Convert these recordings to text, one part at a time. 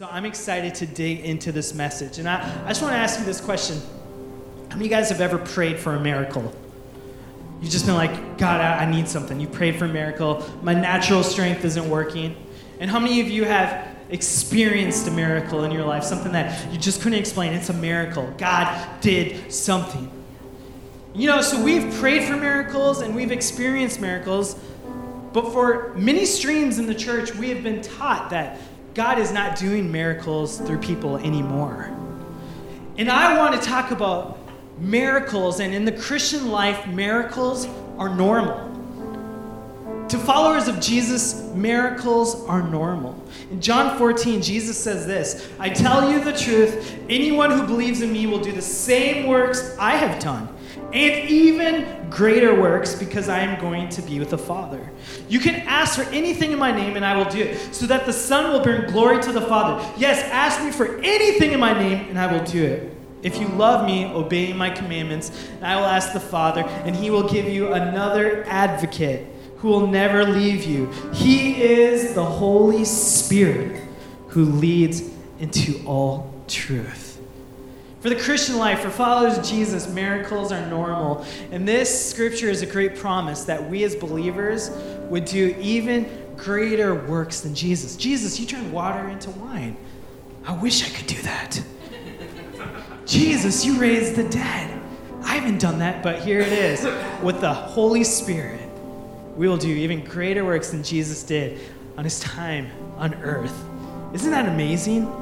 So I'm excited to dig into this message. And I, I just want to ask you this question How many of you guys have ever prayed for a miracle? You've just been like, God, I, I need something. You prayed for a miracle. My natural strength isn't working. And how many of you have experienced a miracle in your life? Something that you just couldn't explain. It's a miracle. God did something. You know, so we've prayed for miracles and we've experienced miracles, but for many streams in the church, we have been taught that God is not doing miracles through people anymore. And I want to talk about miracles, and in the Christian life, miracles are normal. To followers of Jesus, miracles are normal. In John 14, Jesus says this I tell you the truth, anyone who believes in me will do the same works I have done and even greater works because I am going to be with the Father. You can ask for anything in my name and I will do it, so that the Son will bring glory to the Father. Yes, ask me for anything in my name and I will do it. If you love me, obey my commandments, and I will ask the Father, and he will give you another advocate who will never leave you. He is the Holy Spirit who leads into all truth. For the Christian life, for followers of Jesus, miracles are normal. And this scripture is a great promise that we as believers would do even greater works than Jesus. Jesus, you turned water into wine. I wish I could do that. Jesus, you raised the dead. I haven't done that, but here it is. With the Holy Spirit, we will do even greater works than Jesus did on his time on earth. Isn't that amazing?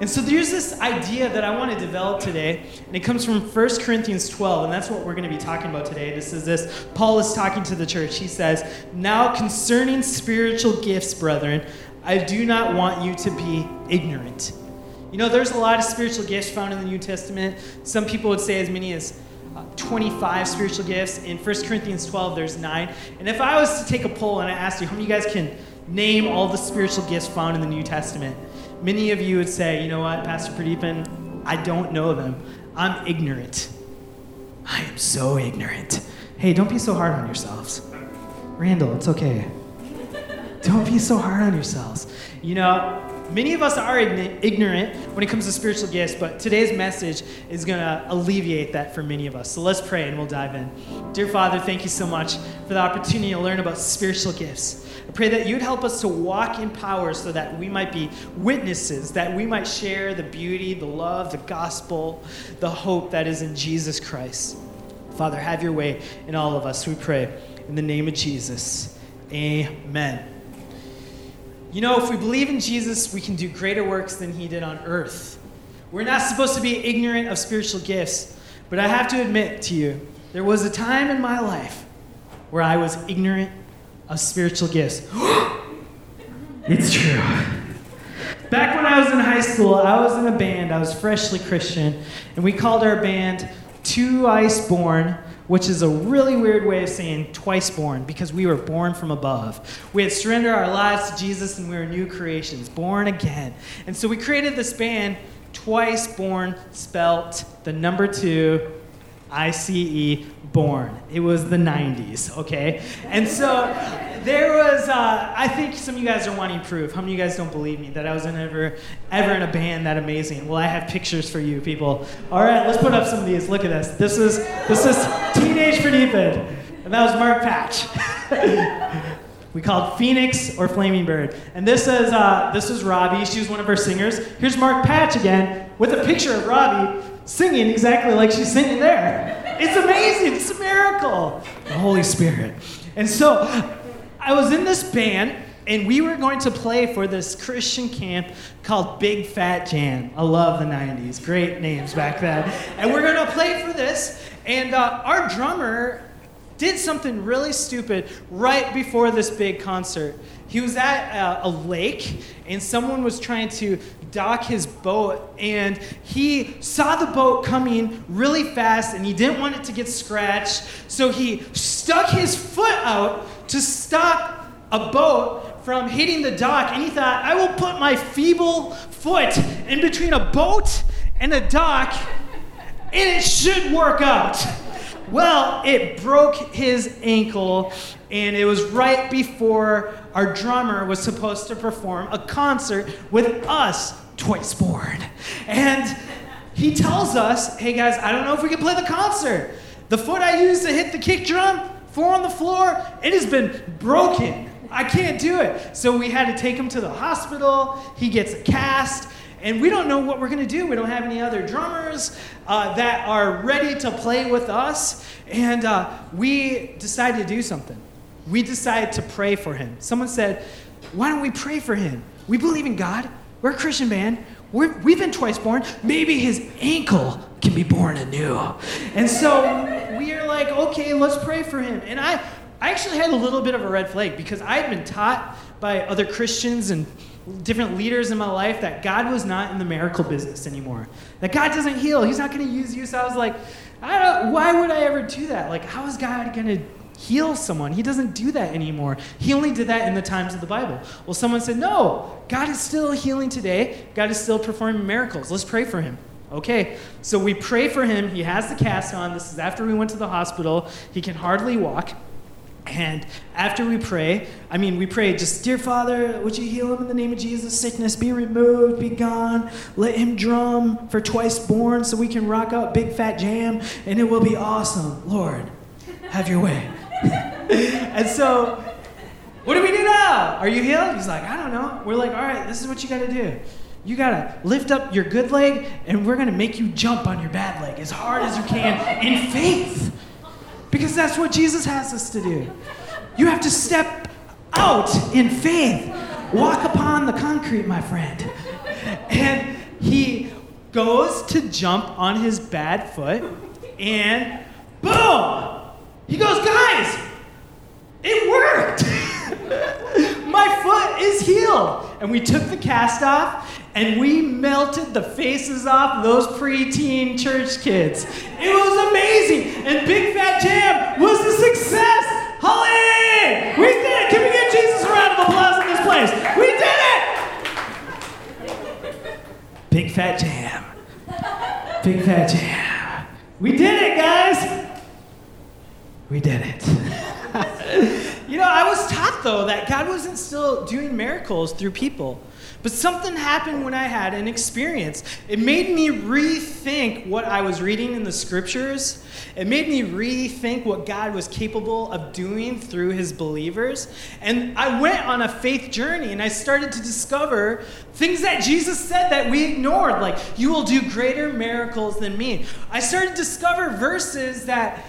And so there's this idea that I want to develop today, and it comes from 1 Corinthians 12, and that's what we're going to be talking about today. This is this. Paul is talking to the church. He says, Now concerning spiritual gifts, brethren, I do not want you to be ignorant. You know, there's a lot of spiritual gifts found in the New Testament. Some people would say as many as uh, 25 spiritual gifts. In 1 Corinthians 12, there's nine. And if I was to take a poll and I asked you, how many of you guys can name all the spiritual gifts found in the New Testament? Many of you would say, you know what, Pastor Pradeepan, I don't know them. I'm ignorant. I am so ignorant. Hey, don't be so hard on yourselves. Randall, it's okay. Don't be so hard on yourselves. You know, many of us are ignorant when it comes to spiritual gifts, but today's message is going to alleviate that for many of us. So let's pray and we'll dive in. Dear Father, thank you so much for the opportunity to learn about spiritual gifts. I pray that you'd help us to walk in power so that we might be witnesses, that we might share the beauty, the love, the gospel, the hope that is in Jesus Christ. Father, have your way in all of us, we pray. In the name of Jesus, amen. You know, if we believe in Jesus, we can do greater works than he did on earth. We're not supposed to be ignorant of spiritual gifts, but I have to admit to you, there was a time in my life where I was ignorant of spiritual gifts. it's true. Back when I was in high school, I was in a band. I was freshly Christian, and we called our band Twice Born, which is a really weird way of saying twice born because we were born from above. We had surrendered our lives to Jesus and we were new creations, born again. And so we created this band, Twice Born, spelt the number two ICE born. It was the 90s, okay? And so there was, uh, I think some of you guys are wanting proof. How many of you guys don't believe me that I was ever, ever in a band that amazing? Well, I have pictures for you, people. All right, let's put up some of these. Look at this. This is, this is Teenage Pradeepan. And that was Mark Patch. we called Phoenix or Flaming Bird. And this is, uh, this is Robbie. She was one of our singers. Here's Mark Patch again with a picture of Robbie singing exactly like she's singing there. It's amazing. It's a miracle. The Holy Spirit. And so I was in this band, and we were going to play for this Christian camp called Big Fat Jam. I love the 90s. Great names back then. And we're going to play for this. And uh, our drummer did something really stupid right before this big concert. He was at uh, a lake, and someone was trying to dock his boat, and he saw the boat coming really fast, and he didn't want it to get scratched, so he stuck his foot out to stop a boat from hitting the dock, and he thought, I will put my feeble foot in between a boat and a dock, and it should work out. Well, it broke his ankle, and it was right before our drummer was supposed to perform a concert with us, Twice Born. And he tells us, hey guys, I don't know if we can play the concert. The foot I used to hit the kick drum, four on the floor, it has been broken. I can't do it. So we had to take him to the hospital. He gets a cast and we don't know what we're going to do. We don't have any other drummers uh, that are ready to play with us. And uh, we decided to do something. We decided to pray for him. Someone said, Why don't we pray for him? We believe in God. We're a Christian band. we have been twice born. Maybe his ankle can be born anew. And so we are like, okay, let's pray for him. And I, I actually had a little bit of a red flag because I had been taught by other Christians and different leaders in my life that God was not in the miracle business anymore. That God doesn't heal. He's not going to use you. So I was like, I don't, why would I ever do that? Like, how is God going to heal someone? He doesn't do that anymore. He only did that in the times of the Bible. Well, someone said, no, God is still healing today. God is still performing miracles. Let's pray for him. Okay, so we pray for him. He has the cast on. This is after we went to the hospital. He can hardly walk. And after we pray, I mean, we pray just, Dear Father, would you heal him in the name of Jesus? Sickness be removed, be gone. Let him drum for twice born so we can rock out Big Fat Jam and it will be awesome. Lord, have your way. And so, what do we do now? Are you healed? He's like, I don't know. We're like, all right, this is what you got to do. You got to lift up your good leg and we're to make you jump on your bad leg as hard as you can in faith. Because that's what Jesus has us to do. You have to step out in faith, walk upon the concrete, my friend. And he goes to jump on his bad foot, and boom! He goes, guys, it worked! my foot is healed. And we took the cast off, and we melted the faces off those preteen church kids. It was amazing. And Big Fat Jam was a success. Holly! We did it. Can we give Jesus a round of applause in this place? We did it! Big Fat Jam. Big Fat Jam. We did it, guys. We did it. you know, I was taught, though, that God wasn't still doing miracles through people. But something happened when I had an experience. It made me rethink what I was reading in the scriptures. It made me rethink what God was capable of doing through his believers. And I went on a faith journey and I started to discover things that Jesus said that we ignored, like, you will do greater miracles than me. I started to discover verses that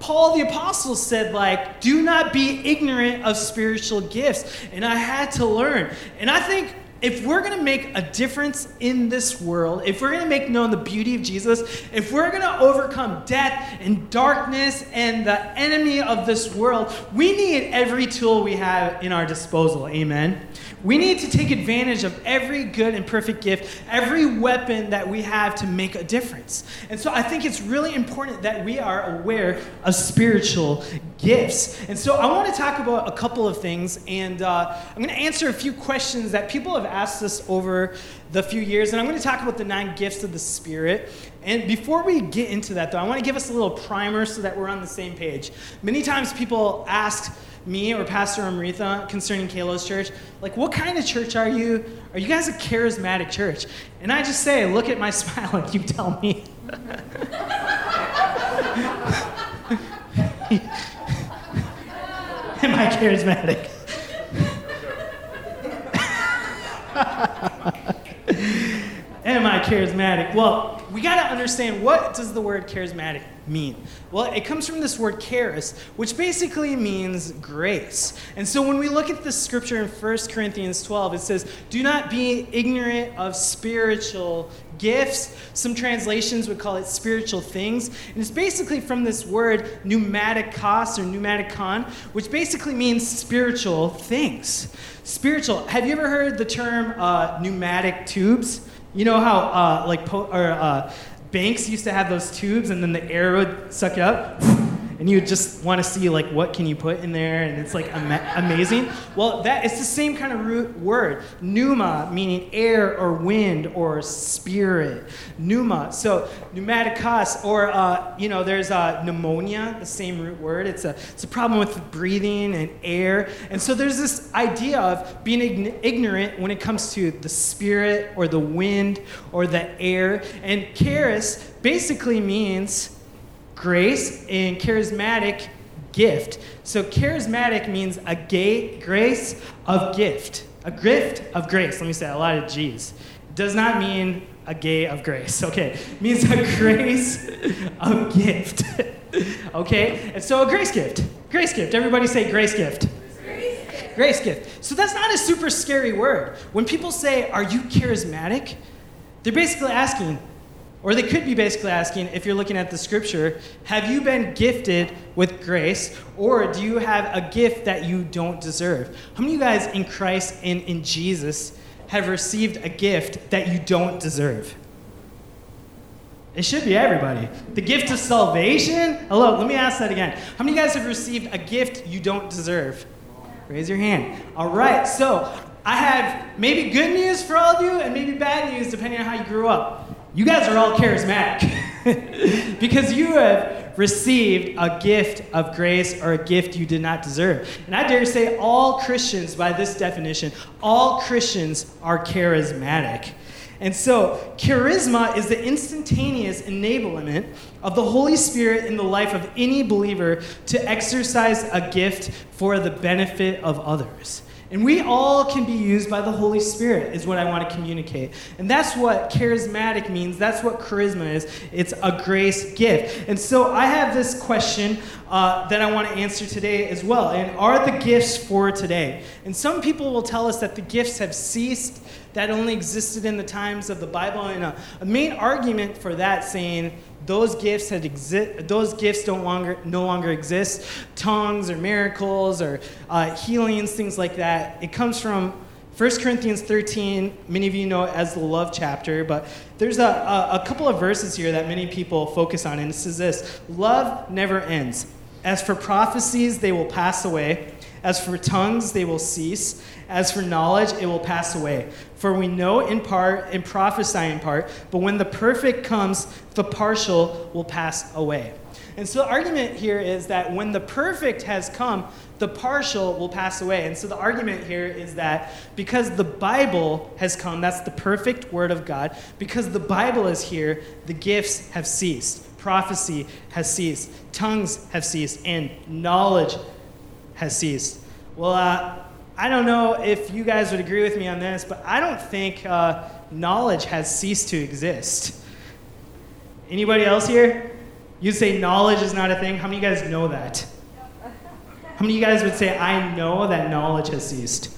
Paul the Apostle said, like, do not be ignorant of spiritual gifts. And I had to learn. And I think if we're going to make a difference in this world, if we're going to make known the beauty of Jesus, if we're going to overcome death and darkness and the enemy of this world, we need every tool we have in our disposal. Amen. We need to take advantage of every good and perfect gift, every weapon that we have to make a difference. And so I think it's really important that we are aware of spiritual gifts. And so I want to talk about a couple of things, and uh, I'm going to answer a few questions that people have asked us over the few years. And I'm going to talk about the nine gifts of the Spirit. And before we get into that, though, I want to give us a little primer so that we're on the same page. Many times people ask, me or Pastor Amrita concerning Kalos Church, like, what kind of church are you? Are you guys a charismatic church? And I just say, look at my smile and you tell me. I charismatic? Am I charismatic? Well, we got to understand what does the word charismatic mean? Well, it comes from this word charis, which basically means grace. And so when we look at the scripture in 1 Corinthians 12, it says, Do not be ignorant of spiritual gifts. Some translations would call it spiritual things. And it's basically from this word pneumatikos or pneumatikon, which basically means spiritual things. Spiritual. Have you ever heard the term uh, pneumatic tubes? You know how uh, like po- or uh, banks used to have those tubes, and then the air would suck it up. And you just want to see like what can you put in there, and it's like ama- amazing. Well, that it's the same kind of root word, pneuma, meaning air or wind or spirit. Pneuma. So pneumaticos, or uh, you know, there's uh, pneumonia, the same root word. It's a it's a problem with breathing and air, and so there's this idea of being ignorant when it comes to the spirit or the wind or the air. And charis basically means grace and charismatic gift. So charismatic means a gay grace of gift, a gift of grace. Let me say a lot of G's. Does not mean a gay of grace. Okay, means a grace of gift. okay, and so a grace gift. Grace gift. Everybody say grace gift. Grace gift. So that's not a super scary word. When people say, Are you charismatic? They're basically asking, or they could be basically asking, if you're looking at the scripture, have you been gifted with grace, or do you have a gift that you don't deserve? How many of you guys in Christ and in Jesus have received a gift that you don't deserve? It should be everybody. The gift of salvation? Hello, let me ask that again. How many of you guys have received a gift you don't deserve? Raise your hand. All right, so I have maybe good news for all of you and maybe bad news depending on how you grew up. You guys are all charismatic because you have received a gift of grace or a gift you did not deserve. And I dare say, all Christians, by this definition, all Christians are charismatic. And so, charisma is the instantaneous enablement of the Holy Spirit in the life of any believer to exercise a gift for the benefit of others. And we all can be used by the Holy Spirit, is what I want to communicate. And that's what charismatic means. That's what charisma is. It's a grace gift. And so I have this question uh, that I want to answer today as well. And are the gifts for today? And some people will tell us that the gifts have ceased, that only existed in the times of the Bible. And a, a main argument for that saying, those gifts had exist those gifts don't longer no longer exist. Tongues or miracles or uh, healings things like that. It comes from 1 corinthians 13 many of you know it as the love chapter but there's a, a, a couple of verses here that many people focus on and it says this. Love never ends. As for prophecies they will pass away. As for tongues, they will cease. As for knowledge, it will pass away. For we know in part and prophesy in part, but when the perfect comes, the partial will pass away. And so the argument here is that when the perfect has come, the partial will pass away. And so the argument here is that because the Bible has come, that's the perfect word of God, because the Bible is here, the gifts have ceased. Prophecy has ceased, tongues have ceased, and knowledge has ceased. Well, uh, I don't know if you guys would agree with me on this, but I don't think uh, knowledge has ceased to exist. Anybody else here? You'd say knowledge is not a thing. How many of you guys know that? How many of you guys would say, I know that knowledge has ceased?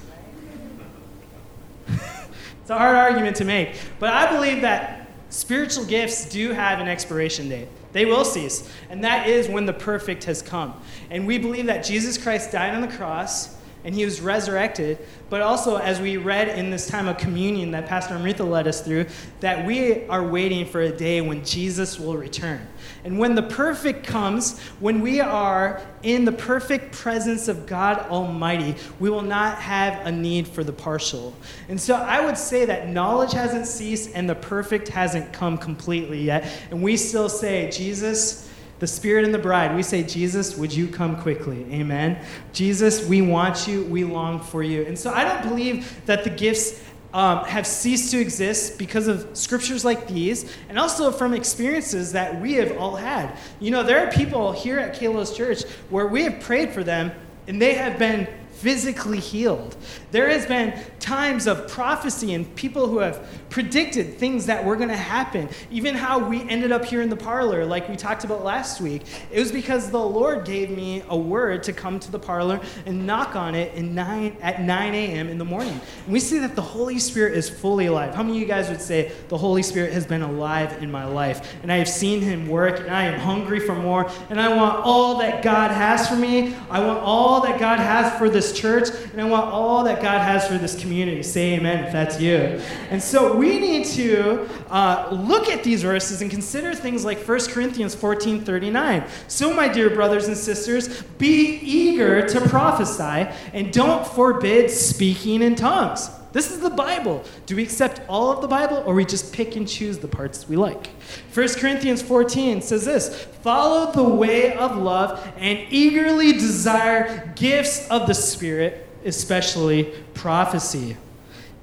it's a hard argument to make. But I believe that spiritual gifts do have an expiration date. They will cease. And that is when the perfect has come. And we believe that Jesus Christ died on the cross and he was resurrected. But also, as we read in this time of communion that Pastor Amrita led us through, that we are waiting for a day when Jesus will return. And when the perfect comes, when we are in the perfect presence of God Almighty, we will not have a need for the partial. And so I would say that knowledge hasn't ceased and the perfect hasn't come completely yet. And we still say, Jesus, the Spirit and the bride, we say, Jesus, would you come quickly? Amen. Jesus, we want you, we long for you. And so I don't believe that the gifts um, have ceased to exist because of scriptures like these and also from experiences that we have all had. You know, there are people here at Kalos Church where we have prayed for them and they have been physically healed. There has been times of prophecy and people who have predicted things that were going to happen. Even how we ended up here in the parlor, like we talked about last week. It was because the Lord gave me a word to come to the parlor and knock on it in nine, at 9 a.m. in the morning. And we see that the Holy Spirit is fully alive. How many of you guys would say the Holy Spirit has been alive in my life? And I have seen him work, and I am hungry for more, and I want all that God has for me. I want all that God has for this church, and I want all that God has for this community. Say amen if that's you. And so we need to uh, look at these verses and consider things like 1 Corinthians 14 39. So, my dear brothers and sisters, be eager to prophesy and don't forbid speaking in tongues. This is the Bible. Do we accept all of the Bible or we just pick and choose the parts we like? 1 Corinthians 14 says this Follow the way of love and eagerly desire gifts of the Spirit, especially prophecy.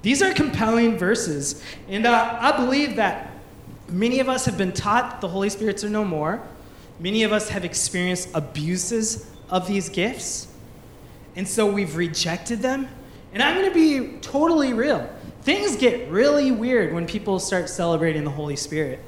These are compelling verses. And uh, I believe that many of us have been taught the Holy Spirits are no more. Many of us have experienced abuses of these gifts. And so we've rejected them and I'm going to be totally real. Things get really weird when people start celebrating the Holy Spirit.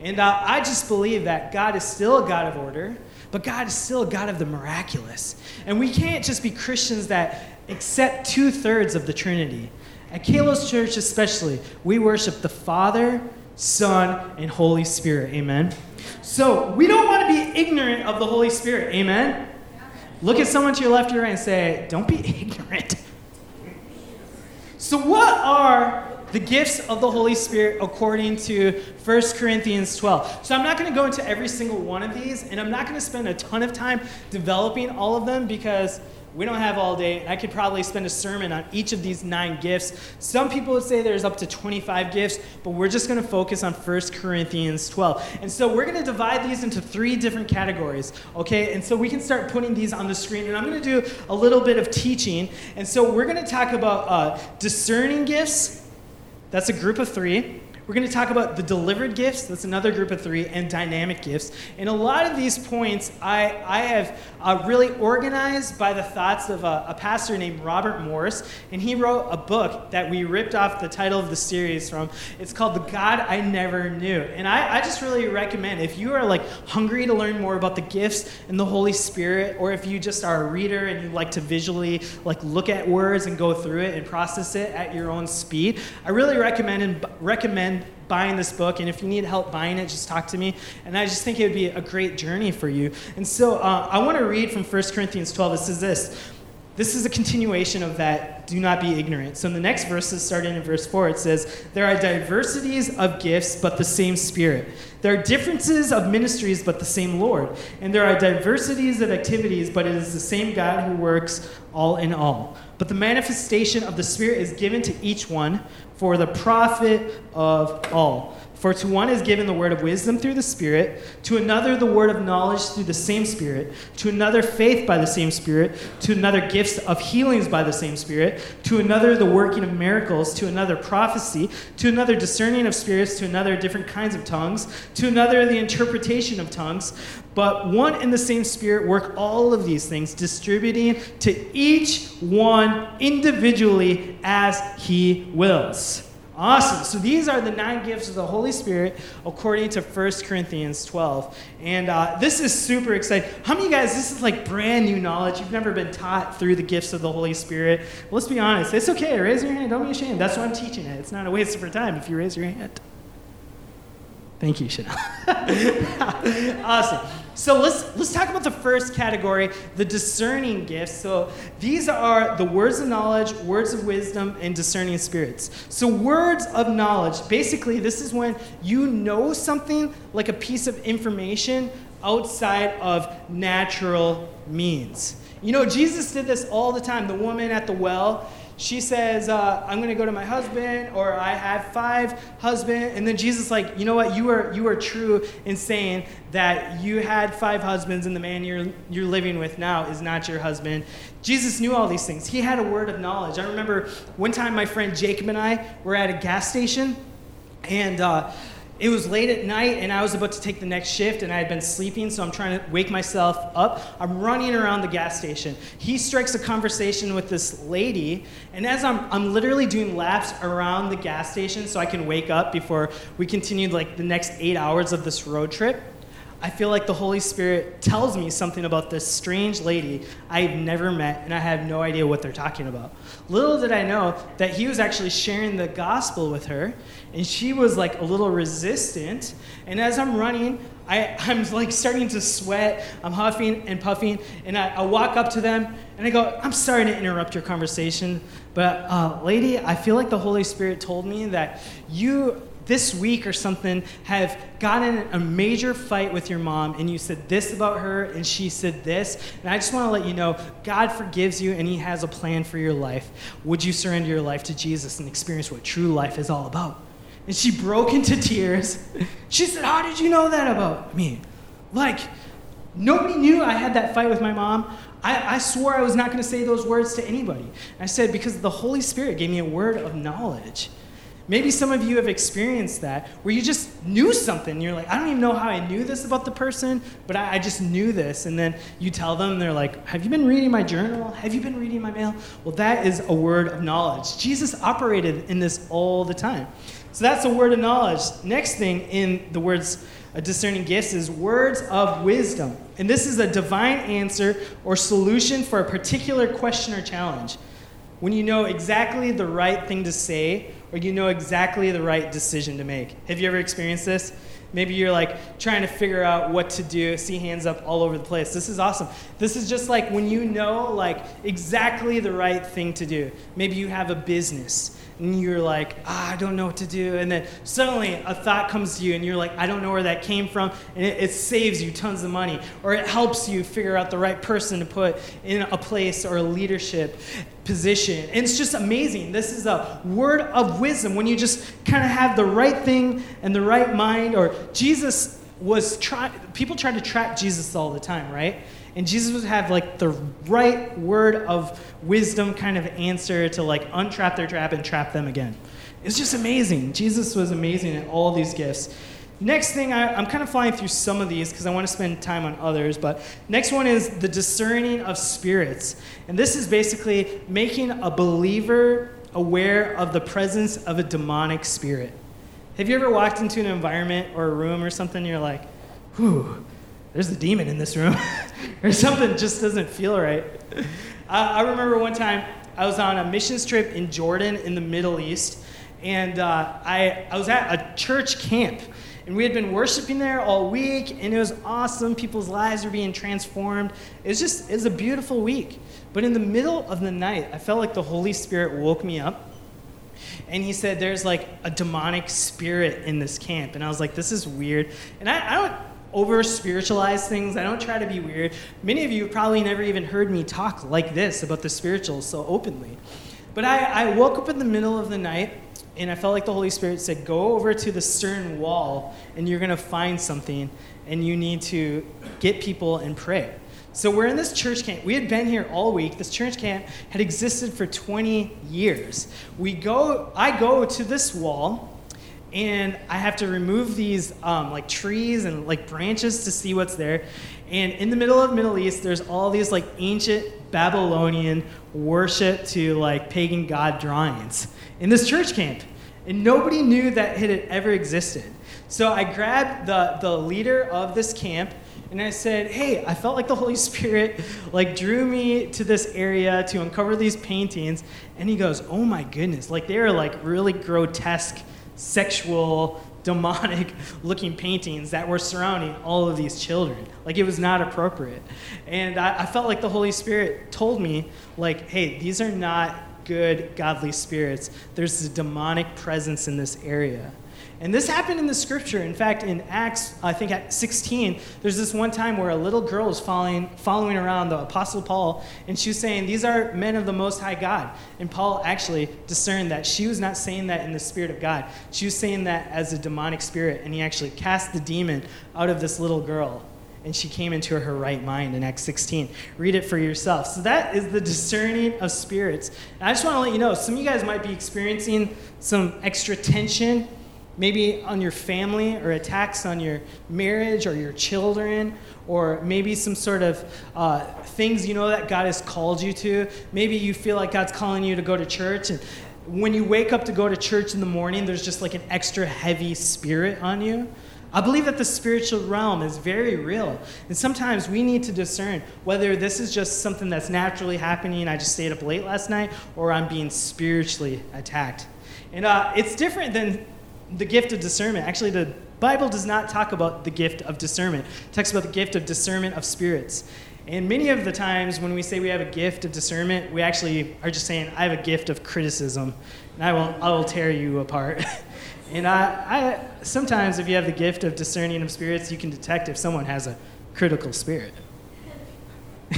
And uh, I just believe that God is still a God of order, but God is still a God of the miraculous. And we can't just be Christians that accept two thirds of the Trinity. At Kalos Church, especially, we worship the Father, Son, and Holy Spirit. Amen. So we don't want to be ignorant of the Holy Spirit. Amen. Look at someone to your left or right and say, Don't be ignorant. So, what are the gifts of the Holy Spirit according to 1 Corinthians 12. So I'm not going to go into every single one of these, and I'm not going to spend a ton of time developing all of them because we don't have all day. And I could probably spend a sermon on each of these nine gifts. Some people would say there's up to 25 gifts, but we're just going to focus on 1 Corinthians 12. And so we're going to divide these into three different categories, okay? And so we can start putting these on the screen. And I'm going to do a little bit of teaching. And so we're going to talk about uh, discerning gifts. That's a group of three. We're going to talk about the delivered gifts, that's another group of three, and dynamic gifts. And a lot of these points I, I have uh, really organized by the thoughts of a, a, pastor named Robert Morris. And he wrote a book that we ripped off the title of the series from. It's called The God I Never Knew. And I, I just really recommend if you are like hungry to learn more about the gifts and the Holy Spirit, or if you just are a reader and you like to visually like look at words and go through it and process it at your own speed, I really recommend recommend buying this book. And if you need help buying it, just talk to me. And I just think it would be a great journey for you. And so uh, I want to read from 1 Corinthians 12. It says this. This is a continuation of that, do not be ignorant. So in the next verses, starting in verse 4, it says, There are diversities of gifts, but the same Spirit. There are differences of ministries, but the same Lord. And there are diversities of activities, but it is the same God who works all in all. But the manifestation of the Spirit is given to each one for the profit of all. For to one is given the word of wisdom through the Spirit, to another the word of knowledge through the same Spirit, to another faith by the same Spirit, to another gifts of healings by the same Spirit, to another the working of miracles, to another prophecy, to another discerning of spirits, to another different kinds of tongues, to another the interpretation of tongues. But one and the same Spirit work all of these things, distributing to each one individually as he wills. Awesome. So these are the nine gifts of the Holy Spirit according to 1 Corinthians 12. And uh, this is super exciting. How many of you guys, this is like brand new knowledge? You've never been taught through the gifts of the Holy Spirit. Well, let's be honest. It's okay. Raise your hand. Don't be ashamed. That's why I'm teaching it. It's not a waste of your time if you raise your hand. Thank you, Chanel. awesome. So let's let's talk about the first category, the discerning gifts. So these are the words of knowledge, words of wisdom, and discerning spirits. So words of knowledge, basically, this is when you know something like a piece of information outside of natural means. You know, Jesus did this all the time. The woman at the well, she says, uh, I'm going to go to my husband, or I have five husbands. And then Jesus like, you know what? You are, you are true in saying that you had five husbands, and the man you're, you're living with now is not your husband. Jesus knew all these things. He had a word of knowledge. I remember one time my friend Jacob and I were at a gas station, and uh, it was late at night and I was about to take the next shift and I had been sleeping, so I'm trying to wake myself up. I'm running around the gas station. He strikes a conversation with this lady, and as I'm, I'm literally doing laps around the gas station so I can wake up before we continue like the next eight hours of this road trip, I feel like the Holy Spirit tells me something about this strange lady I've never met, and I have no idea what they're talking about. Little did I know that he was actually sharing the gospel with her, and she was like a little resistant. And as I'm running, I, I'm like starting to sweat, I'm huffing and puffing, and I, I walk up to them and I go, I'm sorry to interrupt your conversation, but uh, lady, I feel like the Holy Spirit told me that you this week or something have gotten in a major fight with your mom and you said this about her and she said this. And I just want to let you know God forgives you and He has a plan for your life. Would you surrender your life to Jesus and experience what true life is all about? And she broke into tears. She said, How did you know that about me? Like, nobody knew I had that fight with my mom. I, I swore I was not going to say those words to anybody. I said, Because the Holy Spirit gave me a word of knowledge. Maybe some of you have experienced that where you just knew something. You're like, I don't even know how I knew this about the person, but I, I, just knew this. And then you tell them, they're like, Have you been reading my journal? Have you been reading my mail? Well, that is a word of knowledge. Jesus operated in this all the time. So that's a word of knowledge. Next thing in the words of discerning gifts is words of wisdom. And this is a divine answer or solution for a particular question or challenge. When you know exactly the right thing to say or you know exactly the right decision to make. Have you ever experienced this? Maybe you're like trying to figure out what to do, see hands up all over the place. This is awesome. This is just like when you know like exactly the right thing to do. Maybe you have a business and you're like, ah, I don't know what to do. And then suddenly a thought comes to you and you're like, I don't know where that came from. And it, it, saves you tons of money. Or it helps you figure out the right person to put in a place or a leadership position. And it's just amazing. This is a word of wisdom when you just kind of have the right thing and the right mind. Or Jesus was trying, people try to trap Jesus all the time, right? And Jesus would have like the right word of wisdom kind of answer to like untrap their trap and trap them again. It's just amazing. Jesus was amazing at all these gifts. Next thing, I, am kind of flying through some of these because I want to spend time on others, but next one is the discerning of spirits. And this is basically making a believer aware of the presence of a demonic spirit. Have you ever walked into an environment or a room or something, you're like, whew, there's a demon in this room, or something just doesn't feel right. I, I, remember one time I was on a missions trip in Jordan in the Middle East, and uh, I, I was at a church camp. And we had been worshiping there all week, and it was awesome. People's lives were being transformed. It was just, it was a beautiful week. But in the middle of the night, I felt like the Holy Spirit woke me up. And he said, There's like a demonic spirit in this camp. And I was like, This is weird. And I, I don't over spiritualize things. I don't try to be weird. Many of you probably never even heard me talk like this about the spiritual so openly. But I, I woke up in the middle of the night and I felt like the Holy Spirit said, Go over to the stern wall and you're going to find something and you need to get people and pray. So we're in this church camp. We had been here all week. This church camp had existed for 20 years. We go, I go to this wall and I have to remove these um, like trees and like branches to see what's there. And in the middle of Middle East, there's all these like ancient Babylonian worship to like pagan god drawings in this church camp, and nobody knew that it had ever existed. So I grabbed the the leader of this camp. And I said, "Hey, I felt like the Holy Spirit like drew me to this area to uncover these paintings." And he goes, "Oh my goodness! Like they are like really grotesque sexual, demonic looking paintings that were surrounding all of these children. Like it was not appropriate. And I, I, felt like the Holy Spirit told me, like, hey, these are not good, godly spirits. There's a demonic presence in this area. And this happened in the scripture. In fact, in Acts, I think at 16, there's this one time where a little girl is following, following around the Apostle Paul, and she was saying, These are men of the Most High God. And Paul actually discerned that she was not saying that in the Spirit of God. She was saying that as a demonic spirit, and he actually cast the demon out of this little girl. And she came into her right mind in Acts 16. Read it for yourself. So, that is the discerning of spirits. And I just want to let you know some of you guys might be experiencing some extra tension maybe on your family or attacks on your marriage or your children or maybe some sort of uh, things you know that god has called you to maybe you feel like god's calling you to go to church and when you wake up to go to church in the morning there's just like an extra heavy spirit on you I believe that the spiritual realm is very real. And sometimes we need to discern whether this is just something that's naturally happening, I just stayed up late last night, or I'm being spiritually attacked. And uh, it's different than the gift of discernment. Actually, the Bible does not talk about the gift of discernment. It talks about the gift of discernment of spirits. And many of the times when we say we have a gift of discernment, we actually are just saying, I have a gift of criticism, and I will, I will tear you apart. and I, I, sometimes, if you have the gift of discerning of spirits, you can detect if someone has a critical spirit.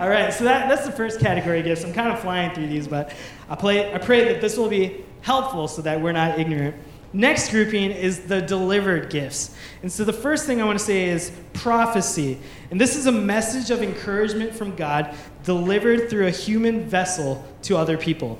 All right, so that, that's the first category of gifts. I'm kind of flying through these, but I, play, I pray that this will be helpful so that we're not ignorant. Next grouping is the delivered gifts. And so the first thing I want to say is prophecy. And this is a message of encouragement from God delivered through a human vessel to other people.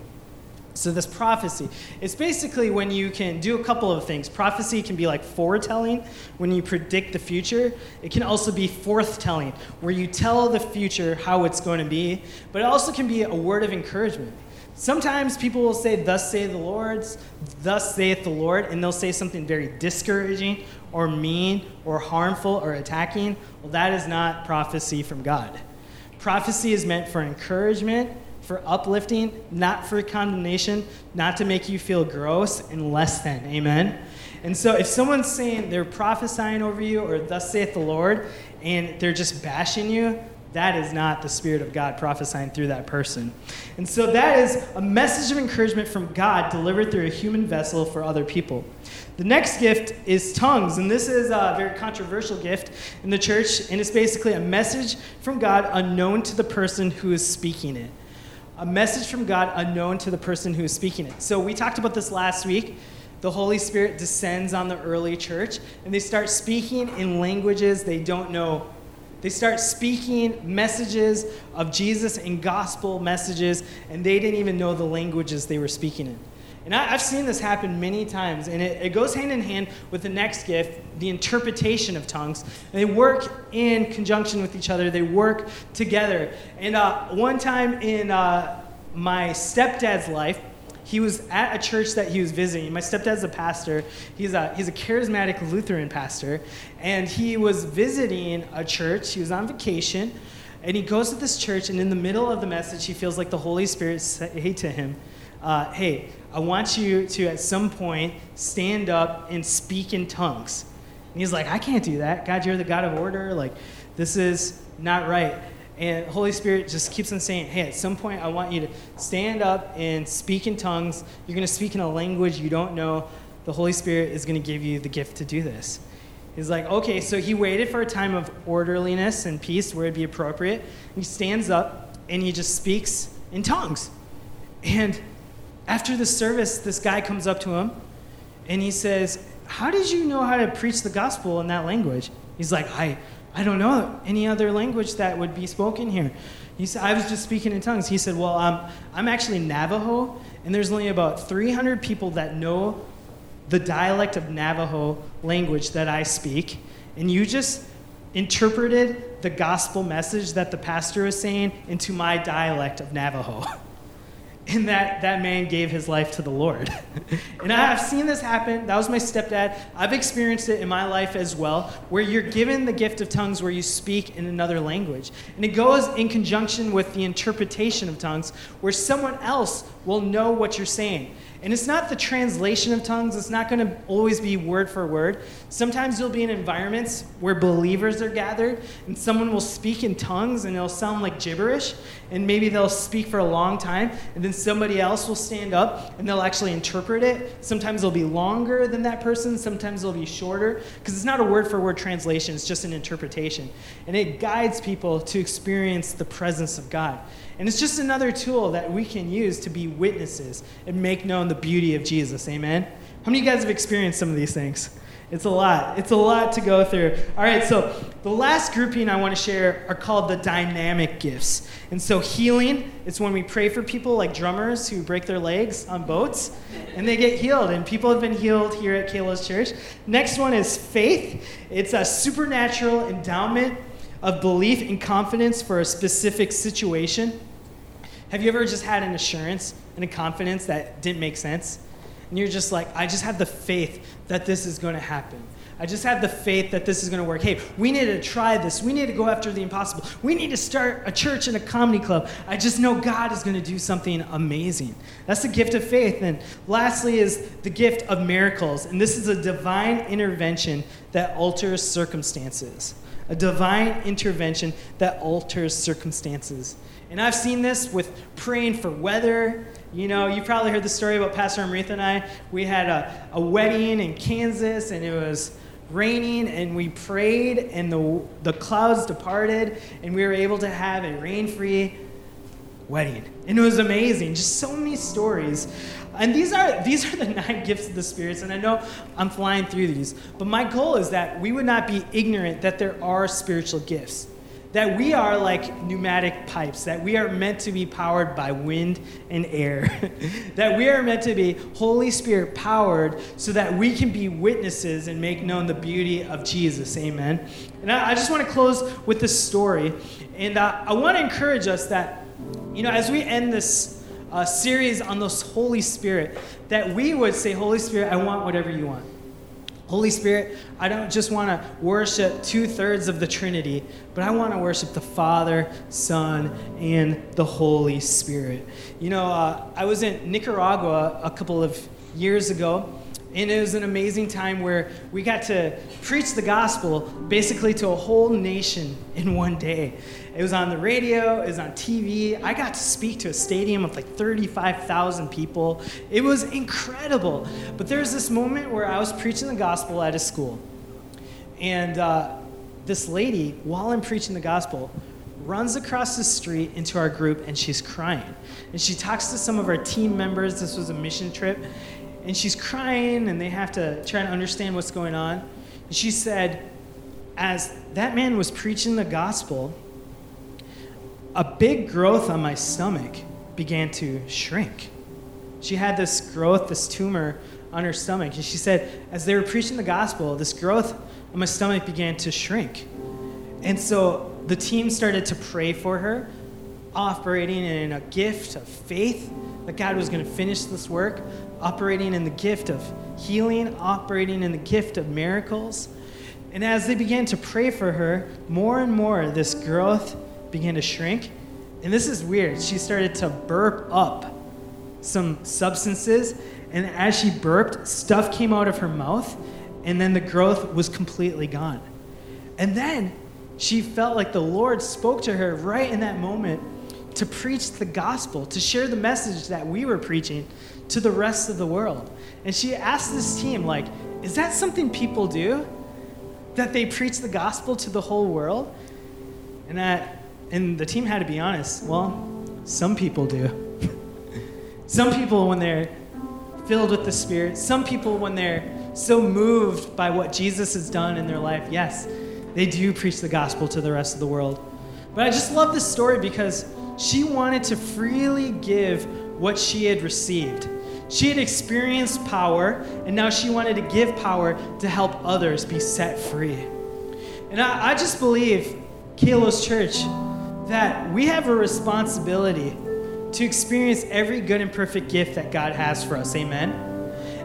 So, this prophecy, it's basically when you can do a couple of things. Prophecy can be like foretelling, when you predict the future. It can also be forthtelling, where you tell the future how it's going to be. But it also can be a word of encouragement. Sometimes people will say, Thus saith the Lord, thus saith the Lord, and they'll say something very discouraging or mean or harmful or attacking. Well, that is not prophecy from God. Prophecy is meant for encouragement, for uplifting, not for condemnation, not to make you feel gross and less than. Amen? And so if someone's saying they're prophesying over you or thus saith the Lord, and they're just bashing you, that is not the Spirit of God prophesying through that person. And so that is a message of encouragement from God delivered through a human vessel for other people. The next gift is tongues, and this is a very controversial gift in the church, and it's basically a message from God unknown to the person who is speaking it. A message from God unknown to the person who is speaking it. So we talked about this last week. The Holy Spirit descends on the early church, and they start speaking in languages they don't know they start speaking messages of Jesus and gospel messages, and they didn't even know the languages they were speaking in. And I, have seen this happen many times, and it, it, goes hand in hand with the next gift, the interpretation of tongues. They work in conjunction with each other, they work together. And uh, one time in uh, my stepdad's life, he was at a church that he was visiting. My stepdad's a pastor. He's a, he's a charismatic Lutheran pastor. And he was visiting a church. He was on vacation. And he goes to this church, and in the middle of the message, he feels like the Holy Spirit say to him, uh, Hey, I want you to at some point stand up and speak in tongues. And he's like, I can't do that. God, you're the God of order. Like, this is not right. And Holy Spirit just keeps on saying, hey, at some point, I want you to stand up and speak in tongues. You're going to speak in a language you don't know. The Holy Spirit is going to give you the gift to do this. He's like, okay, so he waited for a time of orderliness and peace where it'd be appropriate. He stands up and he just speaks in tongues. And after the service, this guy comes up to him and he says, How did you know how to preach the gospel in that language? He's like, I, I don't know any other language that would be spoken here. He said, I was just speaking in tongues. He said, Well, um, I'm actually Navajo, and there's only about 300 people that know the dialect of Navajo language that I speak. And you just interpreted the gospel message that the pastor was saying into my dialect of Navajo. and that that man gave his life to the Lord. and I've seen this happen. That was my stepdad. I've experienced it in my life as well, where you're given the gift of tongues where you speak in another language. And it goes in conjunction with the interpretation of tongues, where someone else will know what you're saying. And it's not the translation of tongues, it's not going to always be word for word. Sometimes you'll be in environments where believers are gathered and someone will speak in tongues and it'll sound like gibberish. And maybe they'll speak for a long time and then somebody else will stand up and they'll actually interpret it. Sometimes it'll be longer than that person, sometimes it'll be shorter because it's not a word for word translation, it's just an interpretation. And it guides people to experience the presence of God. And it's just another tool that we can use to be witnesses and make known the beauty of Jesus. Amen? How many of you guys have experienced some of these things? It's a lot. It's a lot to go through. All right, so the last grouping I want to share are called the dynamic gifts. And so healing, it's when we pray for people like drummers who break their legs on boats and they get healed. And people have been healed here at Kalos Church. Next one is faith. It's a supernatural endowment of belief and confidence for a specific situation. Have you ever just had an assurance and a confidence that didn't make sense? and you're just like, I just have the faith that this is going to happen. I just have the faith that this is going to work. Hey, we need to try this. We need to go after the impossible. We need to start a church and a comedy club. I just know God is going to do something amazing. That's the gift of faith. And lastly, is the gift of miracles. And this is a divine intervention that alters circumstances. A divine intervention that alters circumstances. And I've seen this with praying for weather. You know, you probably heard the story about Pastor Amrita and I. We had a, a wedding in Kansas, and it was raining and we prayed and the, the clouds departed and we were able to have a rain-free wedding. And it was amazing. Just so many stories. And these are these are the nine gifts of the spirits and i know i'm flying through these. But my goal is that we would not be ignorant that there are spiritual gifts that we are like pneumatic pipes, that we are meant to be powered by wind and air, that we are meant to be Holy Spirit powered so that we can be witnesses and make known the beauty of Jesus. Amen. And I, I just want to close with this story. And uh, I want to encourage us that, you know, as we end this uh, series on the Holy Spirit, that we would say, Holy Spirit, I want whatever you want. Holy Spirit, I don't just want to worship two thirds of the Trinity, but I want to worship the Father, Son, and the Holy Spirit. You know, uh, I was in Nicaragua a couple of years ago, and it was an amazing time where we got to preach the gospel basically to a whole nation in one day. It was on the radio, it was on TV. I got to speak to a stadium of like 35,000 people. It was incredible. But there was this moment where I was preaching the gospel at a school. And uh, this lady, while I'm preaching the gospel, runs across the street into our group and she's crying. And she talks to some of our team members. This was a mission trip and she's crying, and they have to try to understand what's going on. And she said, as that man was preaching the gospel, a big growth on my stomach began to shrink. She had this growth, this tumor on her stomach. And she said, as they were preaching the gospel, this growth on my stomach began to shrink. And so the team started to pray for her, operating in a gift of faith that God was going to finish this work operating in the gift of healing, operating in the gift of miracles. And as they began to pray for her, more and more this growth began to shrink. And this is weird. She started to burp up some substances. And as she burped, stuff came out of her mouth. And then the growth was completely gone. And then she felt like the Lord spoke to her right in that moment to preach the gospel, to share the message that we were preaching to the rest of the world. And she asked this team, like, is that something people do? That they preach the gospel to the whole world? And that and the team had to be honest. Well, some people do. some people when they're filled with the Spirit, some people when they're so moved by what Jesus has done in their life, yes, they do preach the gospel to the rest of the world. But I just love this story because she wanted to freely give what she had received. She had experienced power, and now she wanted to give power to help others be set free. And I, I just believe, Kalos Church, that we have a responsibility to experience every good and perfect gift that God has for us. Amen?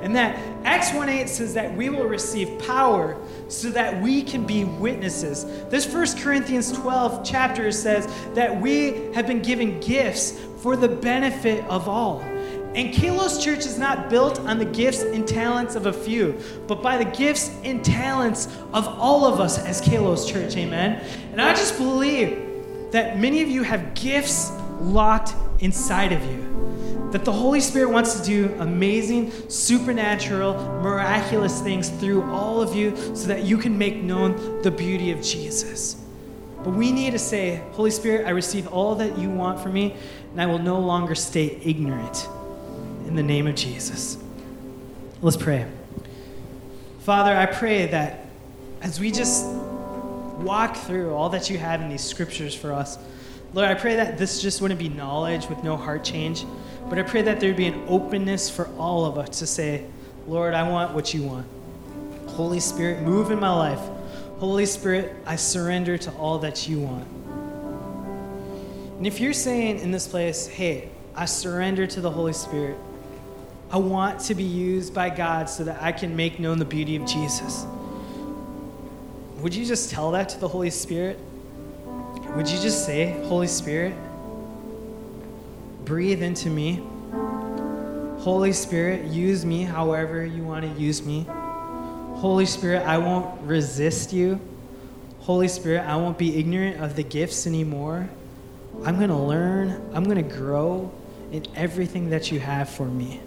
And that Acts 1 8 says that we will receive power so that we can be witnesses. This First Corinthians 12 chapter says that we have been given gifts for the benefit of all. And Kalos Church is not built on the gifts and talents of a few, but by the gifts and talents of all of us as Kalos Church. Amen. And I just believe that many of you have gifts locked inside of you. That the Holy Spirit wants to do amazing, supernatural, miraculous things through all of you so that you can make known the beauty of Jesus. But we need to say, Holy Spirit, I receive all that you want from me, and I will no longer stay ignorant in the name of Jesus. Let's pray. Father, I pray that as we just walk through all that you have in these scriptures for us, Lord, I pray that this just wouldn't be knowledge with no heart change, but I pray that there'd be an openness for all of us to say, Lord, I want what you want. Holy Spirit, move in my life. Holy Spirit, I surrender to all that you want. And if you're saying in this place, hey, I surrender to the Holy Spirit, I want to be used by God so that I can make known the beauty of Jesus. Would you just tell that to the Holy Spirit? Would you just say, Holy Spirit, breathe into me? Holy Spirit, use me however you want to use me. Holy Spirit, I won't resist you. Holy Spirit, I won't be ignorant of the gifts anymore. I'm going to learn, I'm going to grow in everything that you have for me.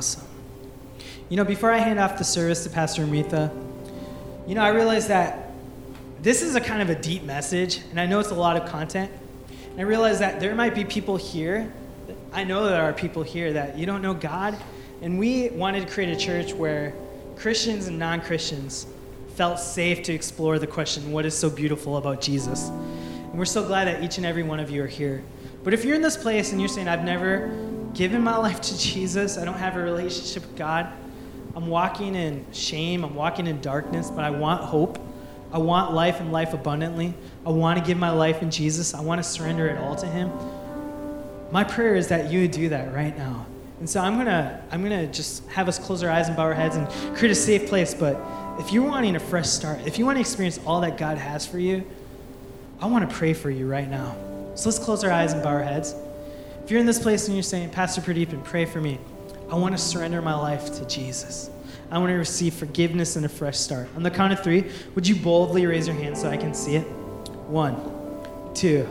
Awesome. You know, before I hand off the service to Pastor Amitha, you know, I realized that this is a kind of a deep message, and I know it's a lot of content. And I realize that there might be people here, I know there are people here that you don't know God, and we wanted to create a church where Christians and non Christians felt safe to explore the question what is so beautiful about Jesus? And we're so glad that each and every one of you are here. But if you're in this place and you're saying, I've never given my life to Jesus, I don't have a relationship with God, I'm walking in shame, I'm walking in darkness, but I want hope. I want life and life abundantly. I want to give my life in Jesus. I want to surrender it all to Him. My prayer is that you would do that right now. And so I'm gonna I'm gonna just have us close our eyes and bow our heads and create a safe place. But if you're wanting a fresh start, if you want to experience all that God has for you, I want to pray for you right now. So let's close our eyes and bow our heads. If you're in this place and you're saying, Pastor Pradeep, and pray for me, I want to surrender my life to Jesus. I want to receive forgiveness and a fresh start. On the count of three, would you boldly raise your hand so I can see it? One, two,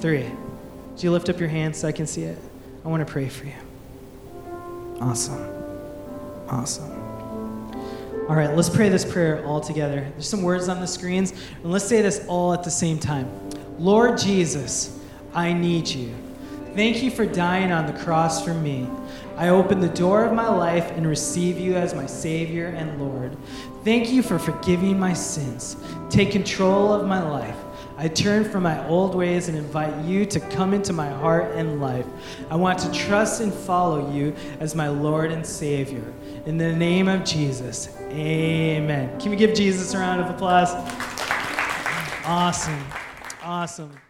three. Do you lift up your hand so I can see it? I want to pray for you. Awesome. Awesome. All right, let's pray this prayer all together. There's some words on the screens, and let's say this all at the same time. Lord Jesus, I need you. Thank you for dying on the cross for me. I open the door of my life and receive you as my Savior and Lord. Thank you for forgiving my sins. Take control of my life. I turn from my old ways and invite you to come into my heart and life. I want to trust and follow you as my Lord and Savior. In the name of Jesus, amen. Can we give Jesus a round of applause? Awesome. Awesome.